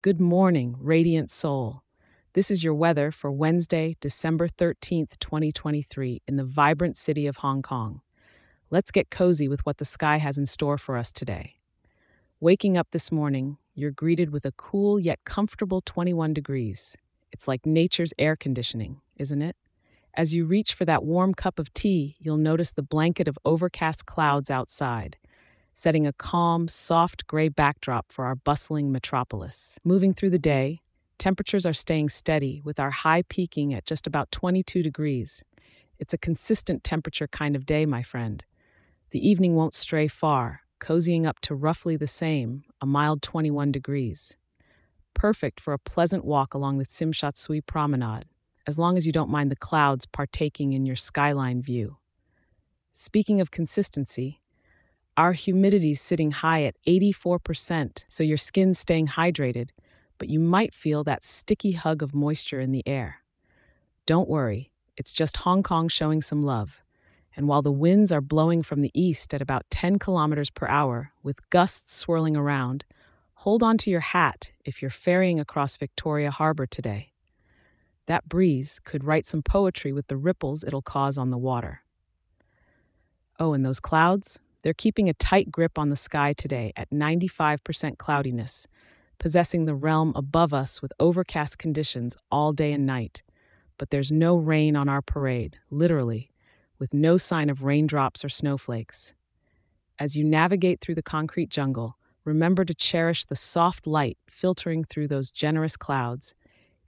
Good morning, radiant soul. This is your weather for Wednesday, December 13th, 2023, in the vibrant city of Hong Kong. Let's get cozy with what the sky has in store for us today. Waking up this morning, you're greeted with a cool yet comfortable 21 degrees. It's like nature's air conditioning, isn't it? As you reach for that warm cup of tea, you'll notice the blanket of overcast clouds outside setting a calm, soft gray backdrop for our bustling metropolis. Moving through the day, temperatures are staying steady, with our high peaking at just about 22 degrees. It's a consistent temperature kind of day, my friend. The evening won't stray far, cozying up to roughly the same, a mild 21 degrees. Perfect for a pleasant walk along the Tsim Sha promenade, as long as you don't mind the clouds partaking in your skyline view. Speaking of consistency, our humidity's sitting high at 84%, so your skin's staying hydrated, but you might feel that sticky hug of moisture in the air. Don't worry, it's just Hong Kong showing some love. And while the winds are blowing from the east at about 10 kilometers per hour, with gusts swirling around, hold on to your hat if you're ferrying across Victoria Harbor today. That breeze could write some poetry with the ripples it'll cause on the water. Oh, and those clouds? They're keeping a tight grip on the sky today at 95% cloudiness, possessing the realm above us with overcast conditions all day and night. But there's no rain on our parade, literally, with no sign of raindrops or snowflakes. As you navigate through the concrete jungle, remember to cherish the soft light filtering through those generous clouds.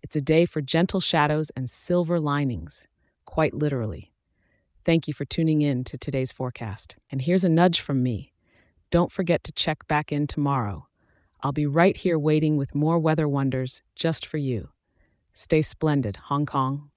It's a day for gentle shadows and silver linings, quite literally. Thank you for tuning in to today's forecast. And here's a nudge from me. Don't forget to check back in tomorrow. I'll be right here waiting with more weather wonders just for you. Stay splendid, Hong Kong.